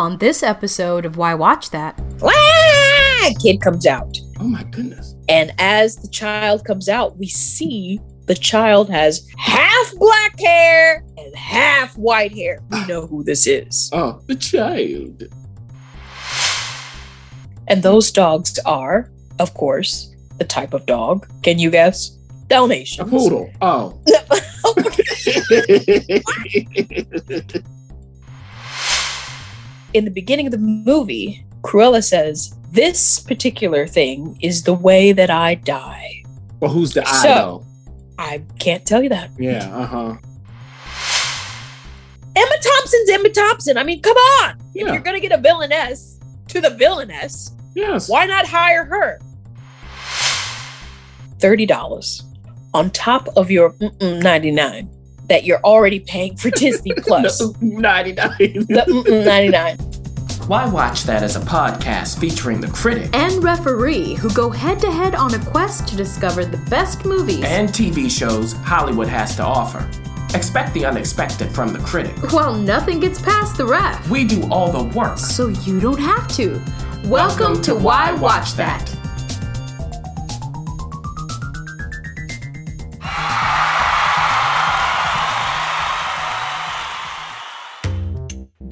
On this episode of Why Watch That, Ah, kid comes out. Oh my goodness. And as the child comes out, we see the child has half black hair and half white hair. We know who this is. Oh, the child. And those dogs are, of course, the type of dog. Can you guess? Dalmatians. A poodle. Oh. In the beginning of the movie, Cruella says, This particular thing is the way that I die. well, who's the I So- though? I can't tell you that. Yeah, uh-huh. Emma Thompson's Emma Thompson. I mean, come on. If you're going to get a villainess to the villainess, Yes. why not hire her? $30 on top of your mm-mm 99 that you're already paying for Disney Plus. No, 99. the 99. Why Watch That as a podcast featuring the critic and referee who go head to head on a quest to discover the best movies. and TV shows Hollywood has to offer. Expect the unexpected from the critic. While nothing gets past the ref, We do all the work. so you don't have to. Welcome, to Why Watch That.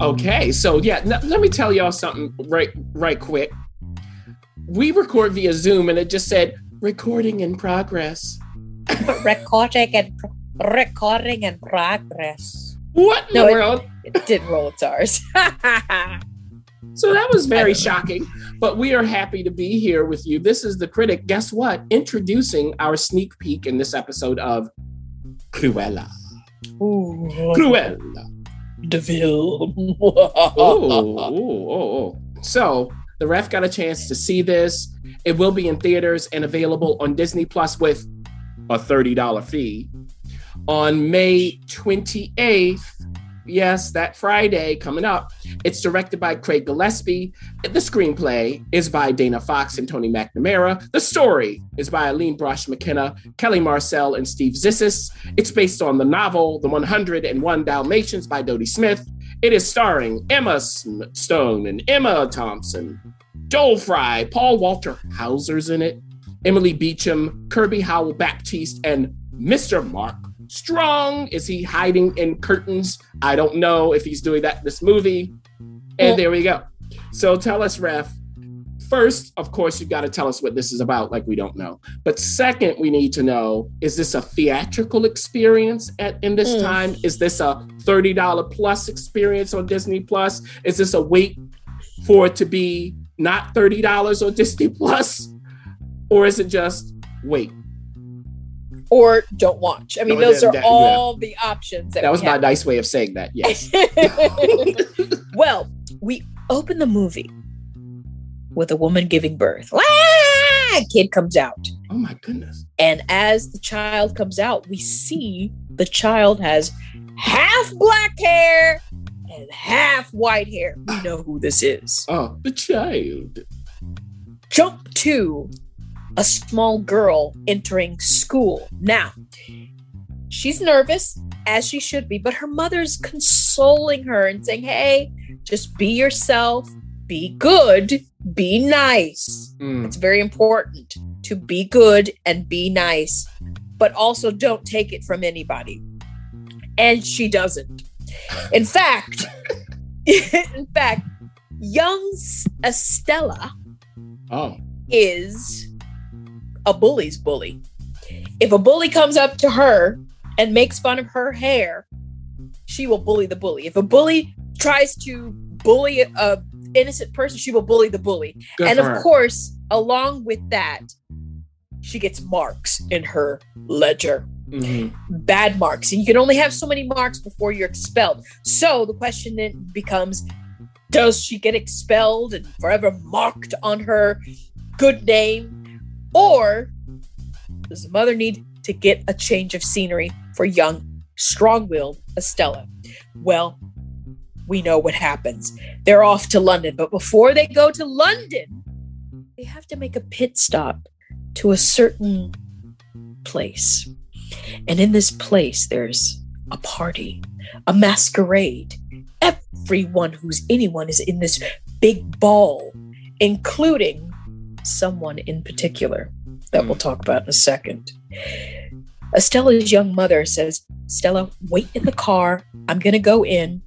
Okay, so yeah, n- let me tell y'all something right right quick. We record via Zoom and it just said recording in progress. recording and recording in progress. What in No, the it- world? It didn't roll its R's. So that was very shocking, but we are happy to be here with you. This is the critic. Guess what? Introducing our sneak peek in this episode of Cruella. Ooh, Cruella. Deville. Oh, oh, oh, oh. So the ref got a chance to see this. It will be in theaters and available on Disney Plus with a $30 fee on May 28th. Yes, that Friday coming up. It's directed by Craig Gillespie. The screenplay is by Dana Fox and Tony McNamara. The story is by Aline Brosh McKenna, Kelly Marcel, and Steve Zissis. It's based on the novel The 101 Dalmatians by Dodie Smith. It is starring Emma Stone and Emma Thompson, Joel Fry, Paul Walter Hauser's in it, Emily Beecham, Kirby Howell Baptiste, and Mr. Mark Strong. Is he hiding in curtains? I don't know if he's doing that in this movie. And there we go. So tell us, Ref. First, of course, you've got to tell us what this is about, like we don't know. But second, we need to know is this a theatrical experience at in this Mm. time? Is this a $30 plus experience on Disney Plus? Is this a wait for it to be not $30 on Disney Plus? Or is it just wait? Or don't watch. I mean, No, those that- are that- yeah. all the options that, That was my nice way of saying that. Yes. well, we open the movie with a woman giving birth. Ah! Kid comes out. oh my goodness. And as the child comes out, we see the child has half black hair and half white hair. We know who this is. Oh, the child. Jump to a small girl entering school. Now, she's nervous, as she should be, but her mother's consoling her and saying, Hey, just be yourself, be good, be nice. Mm. It's very important to be good and be nice, but also don't take it from anybody. And she doesn't. In fact, in fact, Young Estella Oh. is a bully's bully. If a bully comes up to her and makes fun of her hair, she will bully the bully. If a bully tries to bully a innocent person, she will bully the bully. Good and of her. course, along with that, she gets marks in her ledger. Mhm. Bad marks. And you can only have so many marks before you're expelled. So the question then becomes does she get expelled and forever marked on her good name? Or does the mother need to get a change of scenery for young, strong willed Estella? Well, we know what happens. They're off to London, but before they go to London, they have to make a pit stop to a certain place. And in this place, there's a party, a masquerade. Everyone who's anyone is in this big ball, including someone in particular that we'll talk about in a second. Estella's young mother says, Stella, wait in the car. I'm going to go in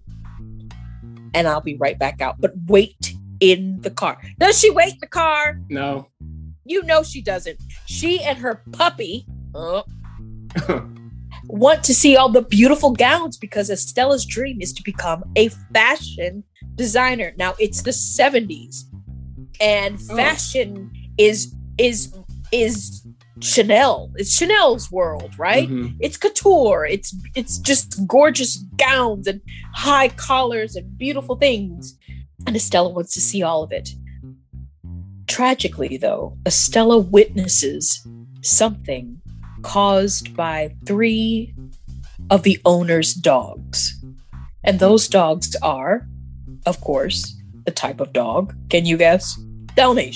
and I'll be right back out. But wait in the car. Does she wait in the car? No. You know she doesn't. She and her puppy uh, want to see all the beautiful gowns because Estella's dream is to become a fashion designer. Now it's the 70s and Oh. fashion is is is Chanel. It's Chanel's world, right? Mhm. It's couture. It's it's just gorgeous gowns and high collars and beautiful things. And Estella wants to see all of it. Tragically, though, Estella witnesses something caused by three of the owner's dogs. And those dogs are, of course, the type of dog. Can you guess?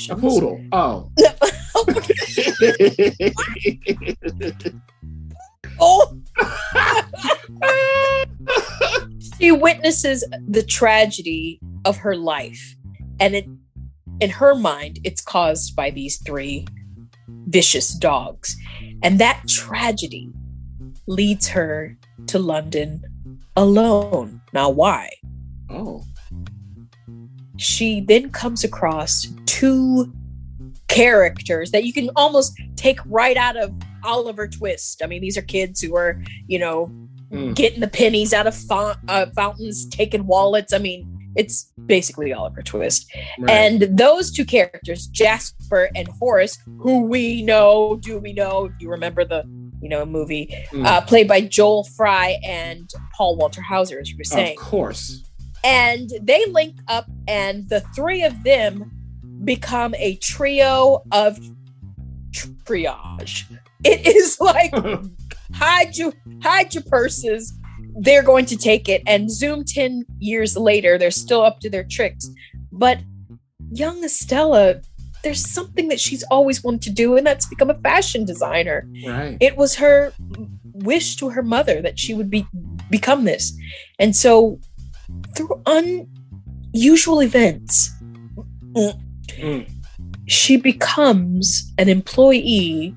A poodle. Oh. oh, she witnesses the tragedy of her life and it in her mind it's caused by these three vicious dogs and that tragedy leads her to london alone now why oh. she then comes across two characters that you can almost take right out of Oliver Twist. I mean, these are kids who are, you know, Mm. getting the pennies out of fount- uh, fountains, taking wallets. I mean, it's basically Oliver Twist. Right. And those two characters, Jasper and Horace, who we know, do we know? You remember the, you know, movie Mm. uh, played by Joel Fry and Paul Walter Hauser, as you were saying of course. and they link up and the three of them become a trio of triage. It is like hide your hide your purses. They're going to take it. And zoom 10 years later they're still up to their tricks. But young estella there's something that she's always wanted to do and that's become a fashion designer. Right. it was her wish to her mother that she would be become this. And so through unusual events Mm. she becomes an employee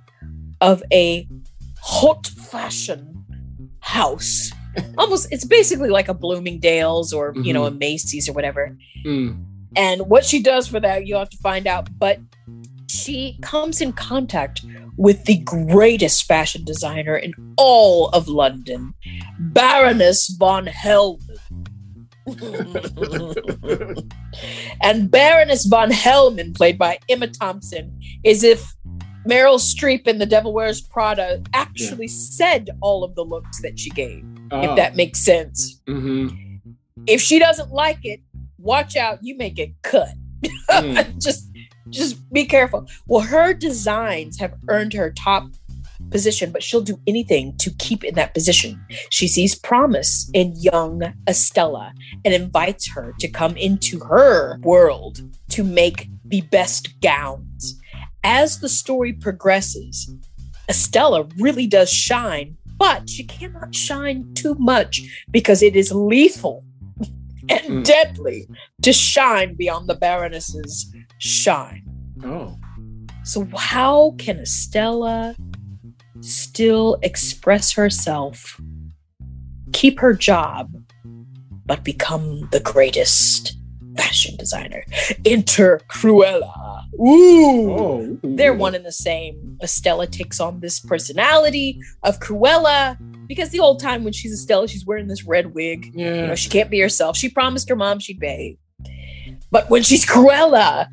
of a hot fashion house almost it's basically like a bloomingdale's or you know a macy's or whatever Mm. and what she does for that you'll have to find out but she comes in contact with the greatest fashion designer in all of london baroness von helm and baroness von hellman played by emma thompson is if meryl streep in the devil wears prada actually said all of the looks that she gave Oh. if that makes sense hmm if she doesn't like it, watch out, you may get cut. Mm. just just be careful. Well, her designs have earned her top position, but she'll do anything to keep in that position. She sees promise in young Estella and invites her to come into her world to make the best gowns. As the story progresses, Estella really does shine, but she cannot shine too much because it is lethal and Mm. deadly to shine beyond the Baroness's shine. Oh. So, how can Estella still express herself, keep her job, but become the greatest fashion designer. Enter Cruella. Ooh. Oh, They're one and the same. Estella takes on this personality of Cruella because the old time when she's Estella, she's wearing this red wig. You Yeah. know, she can't be herself. She promised her mom she'd behave. But when she's Cruella,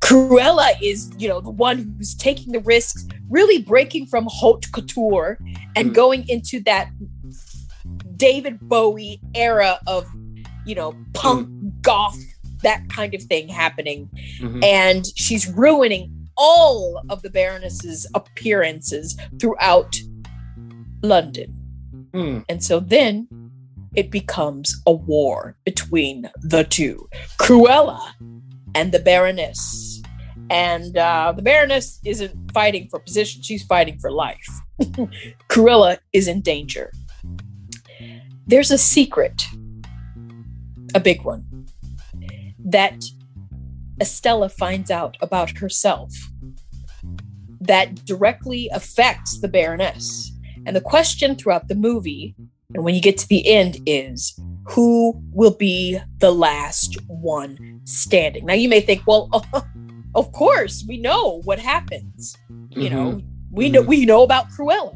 Cruella is, you know, the one who's taking the risks, really breaking from haute couture and Mm. going into that David Bowie era of, you know, punk, goth, that kind of thing happening. Mhm. And she's ruining all of the Baroness's appearances throughout London. Mm. And so then it becomes a war between the two Cruella and the Baroness. And uh, the Baroness isn't fighting for position, she's fighting for life. Cruella is in danger. There's a secret, a big one, that Estella finds out about herself that directly affects the Baroness. And the question throughout the movie, and when you get to the end, is who will be the last one standing? Now, you may think, well, of course, we know what happens. You know, we know we know about Cruella.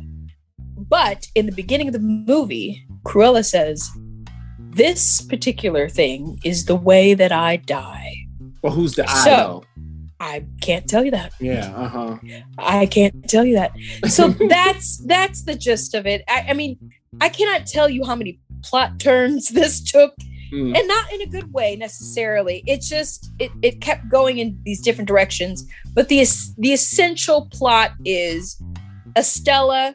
But in the beginning of the movie, Cruella says, "This particular thing is the way that I die." Well, who's the I So- though? I can't tell you that. Yeah. Uh huh. I can't tell you that. So that's that's the gist of it. I, I mean, I cannot tell you how many plot turns this took, Mm. and not in a good way necessarily. It just it it kept going in these different directions. But the the essential plot is Estella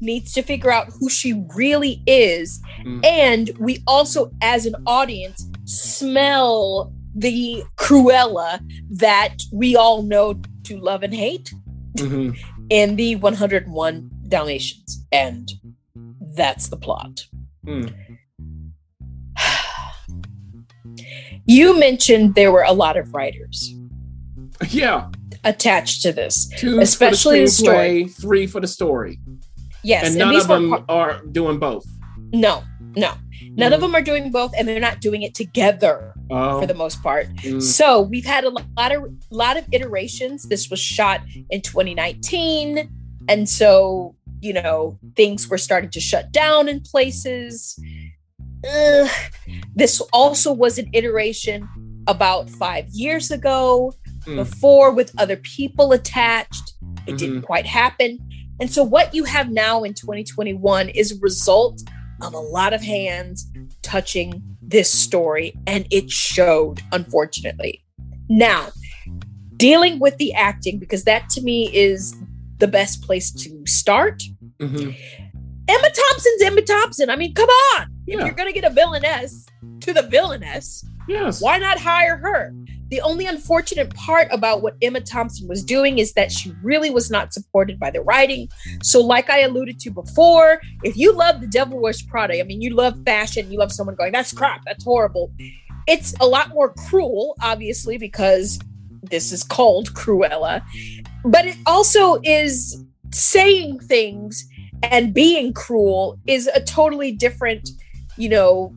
needs to figure out who she really is, Mm. and we also, as an audience, smell the Cruella that we all know to love and hate Mhm. in the 101 Dalmatians. And that's the plot. Mm. You mentioned there were a lot of writers Yeah. attached to this. Two Especially for the the screenplay, three for the story, Yes, and none these of them par- are doing both. no, no. None of Mm. them are doing both, and they're not doing it together Oh. for the most part. Mm. So we've had a lot of lot of iterations. This was shot in 2019, and so you know things were starting to shut down in places. Ugh. This also was an iteration about five years ago, Mm. before with other people attached. It didn't Mhm. quite happen, and so what you have now in 2021 is a result of a lot of hands touching this story, and it showed, unfortunately. Now, dealing with the acting, because that to me is the best place to start. Mhm. Emma Thompson's Emma Thompson. I mean, come on. If you're going to get a villainess to the villainess, Yes. why not hire her? The only unfortunate part about what Emma Thompson was doing is that she really was not supported by the writing. So, like I alluded to before, if you love The Devil Wears Prada, I mean, you love fashion, you love someone going, that's crap, that's horrible. It's a lot more cruel, obviously, because this is called Cruella. But it also is saying things and being cruel is a totally different, you know,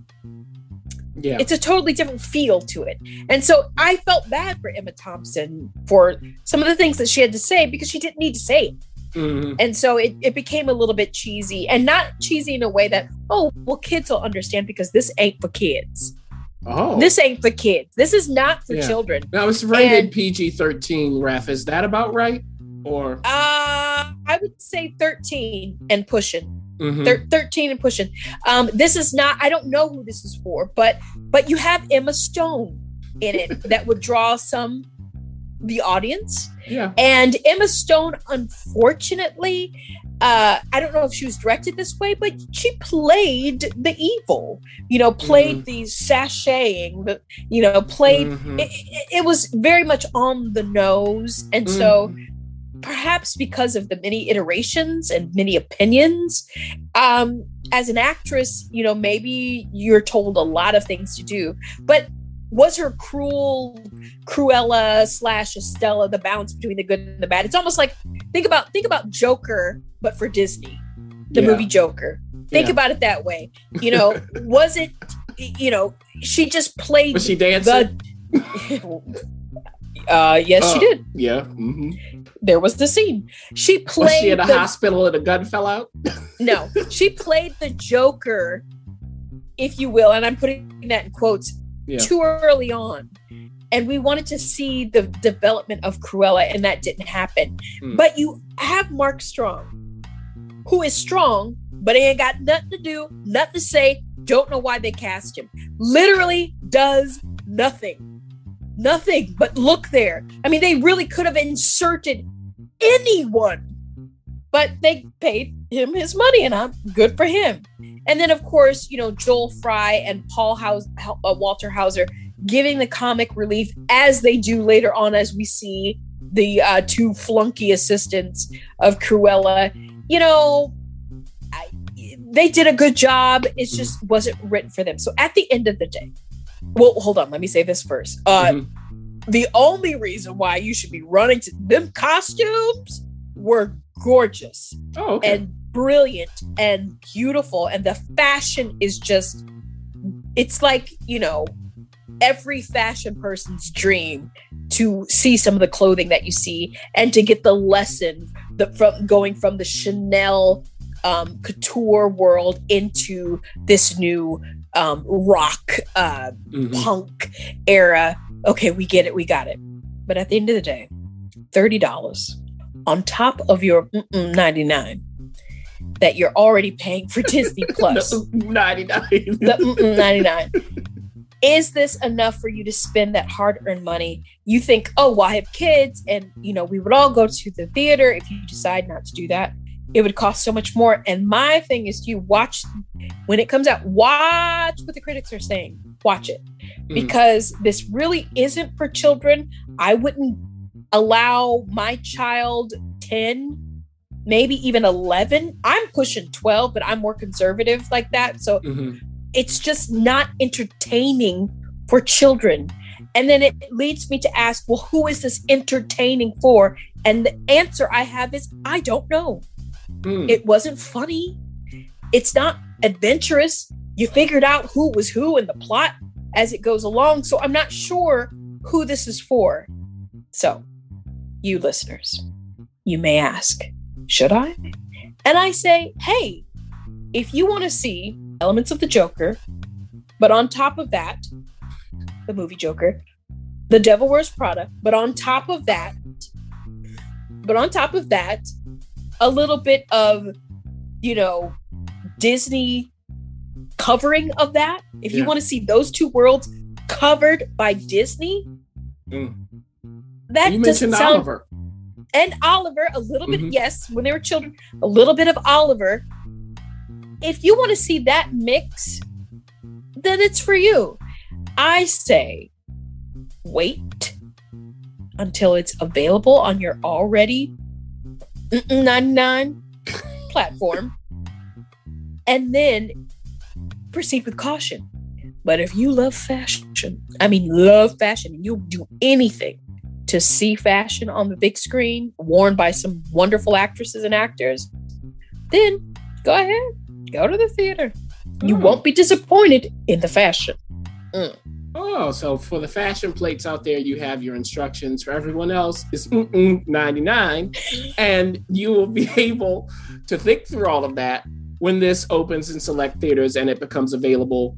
Yeah. it's a totally different feel to it. And so I felt bad for Emma Thompson for some of the things that she had to say because she didn't need to say it. Mhm. And so it, it became a little bit cheesy and not cheesy in a way that, oh, well, kids will understand because this ain't for kids. Oh. This ain't for kids. This is not for Yeah. children. now it's rated and- PG thirteen. Ref, is that about right? Or Uh, I would say 13 and pushing. Mhm. Thir- 13 and pushing. Um, this is not, I don't know who this is for, but but you have Emma Stone in it that would draw some the audience. yeah. And Emma Stone, unfortunately, uh, I don't know if she was directed this way, but she played the evil. You know, played the sashaying. The you know, played. Mhm. It, it, was very much on the nose, and so Mhm. perhaps because of the many iterations and many opinions um as an actress you know maybe you're told a lot of things to do but was her cruel cruella slash estella the balance between the good and the bad it's almost like think about think about joker but for disney the Yeah. movie joker think Yeah. about it that way you know was it you know, she just played Was she dancing? the. uh, yes, she Oh. did. yeah. hmm There was the scene. She Was played she in a the hospital and a gun fell out? no, she played the Joker, if you will, and I'm putting that in quotes Yeah. too early on. And we wanted to see the development of Cruella, and that didn't happen. Hmm. But you have Mark Strong, who is strong, but he ain't got nothing to do, nothing to say, don't know why they cast him. Literally does nothing. Nothing but look there. I mean, they really could have inserted anyone but they paid him his money and I'm good for him. And then of course, you know, Joel Fry and Paul House, uh, Walter Hauser giving the comic relief as they do later on as we see the uh, two flunky assistants of Cruella. You know, I, they did a good job. It just wasn't written for them. So at the end of the day, well, hold on, let me say this first. Uh, Mhm. the only reason why you should be running to them costumes were gorgeous Oh, okay. and brilliant and beautiful and the fashion is just it's like you know every fashion person's dream to see some of the clothing that you see and to get the lesson the, from going from the chanel um, couture world into this new um, rock uh, Mhm. punk era. Okay, we get it, we got it. But at the end of the day, thirty dollars on top of your mm-mm 99 that you're already paying for Disney Plus. No, 99. the 99. Is this enough for you to spend that hard-earned money? You think, oh, well, I have kids, and you know, we would all go to the theater. If you decide not to do that, it would cost so much more. And my thing is, you watch when it comes out. Watch what the critics are saying. Watch it Mhm. because this really isn't for children. I wouldn't allow my child 10, maybe even 11. I'm pushing 12, but I'm more conservative like that. So Mhm. it's just not entertaining for children. And then it leads me to ask, well, who is this entertaining for? And the answer I have is I don't know. Mm. It wasn't funny. It's not adventurous. You figured out who was who in the plot as it goes along. So I'm not sure who this is for. So, you listeners, you may ask, should I? And I say, hey, if you want to see elements of the Joker, but on top of that, the movie Joker, the Devil Wears Prada, but on top of that, but on top of that, a little bit of, you know, Disney covering of that. If you want to see those two worlds covered by Disney, Mm. that you doesn't mentioned sound Oliver. And Oliver, a little bit, Mhm. yes, when they were children, a little bit of Oliver. If you want to see that mix, then it's for you. I say wait until it's available on your already mm-mm 99 platform and then proceed with caution. But if you love fashion, I mean, love fashion, and you'll do anything to see fashion on the big screen, worn by some wonderful actresses and actors, then go ahead, go to the theater. You Oh. won't be disappointed in the fashion. Mm. Oh, so for the fashion plates out there, you have your instructions. For everyone else, it's 99. And you will be able to think through all of that when this opens in select theaters and it becomes available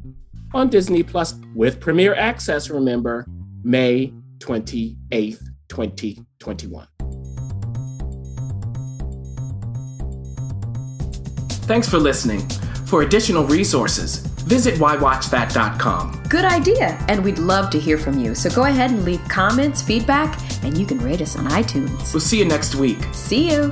on Disney Plus with premiere access, remember, May 28th, 2021. Thanks for listening. For additional resources, visit whywatchthat.com. Good idea, and we'd love to hear from you. So go ahead and leave comments, feedback, and you can rate us on iTunes. We'll see you next week. See you.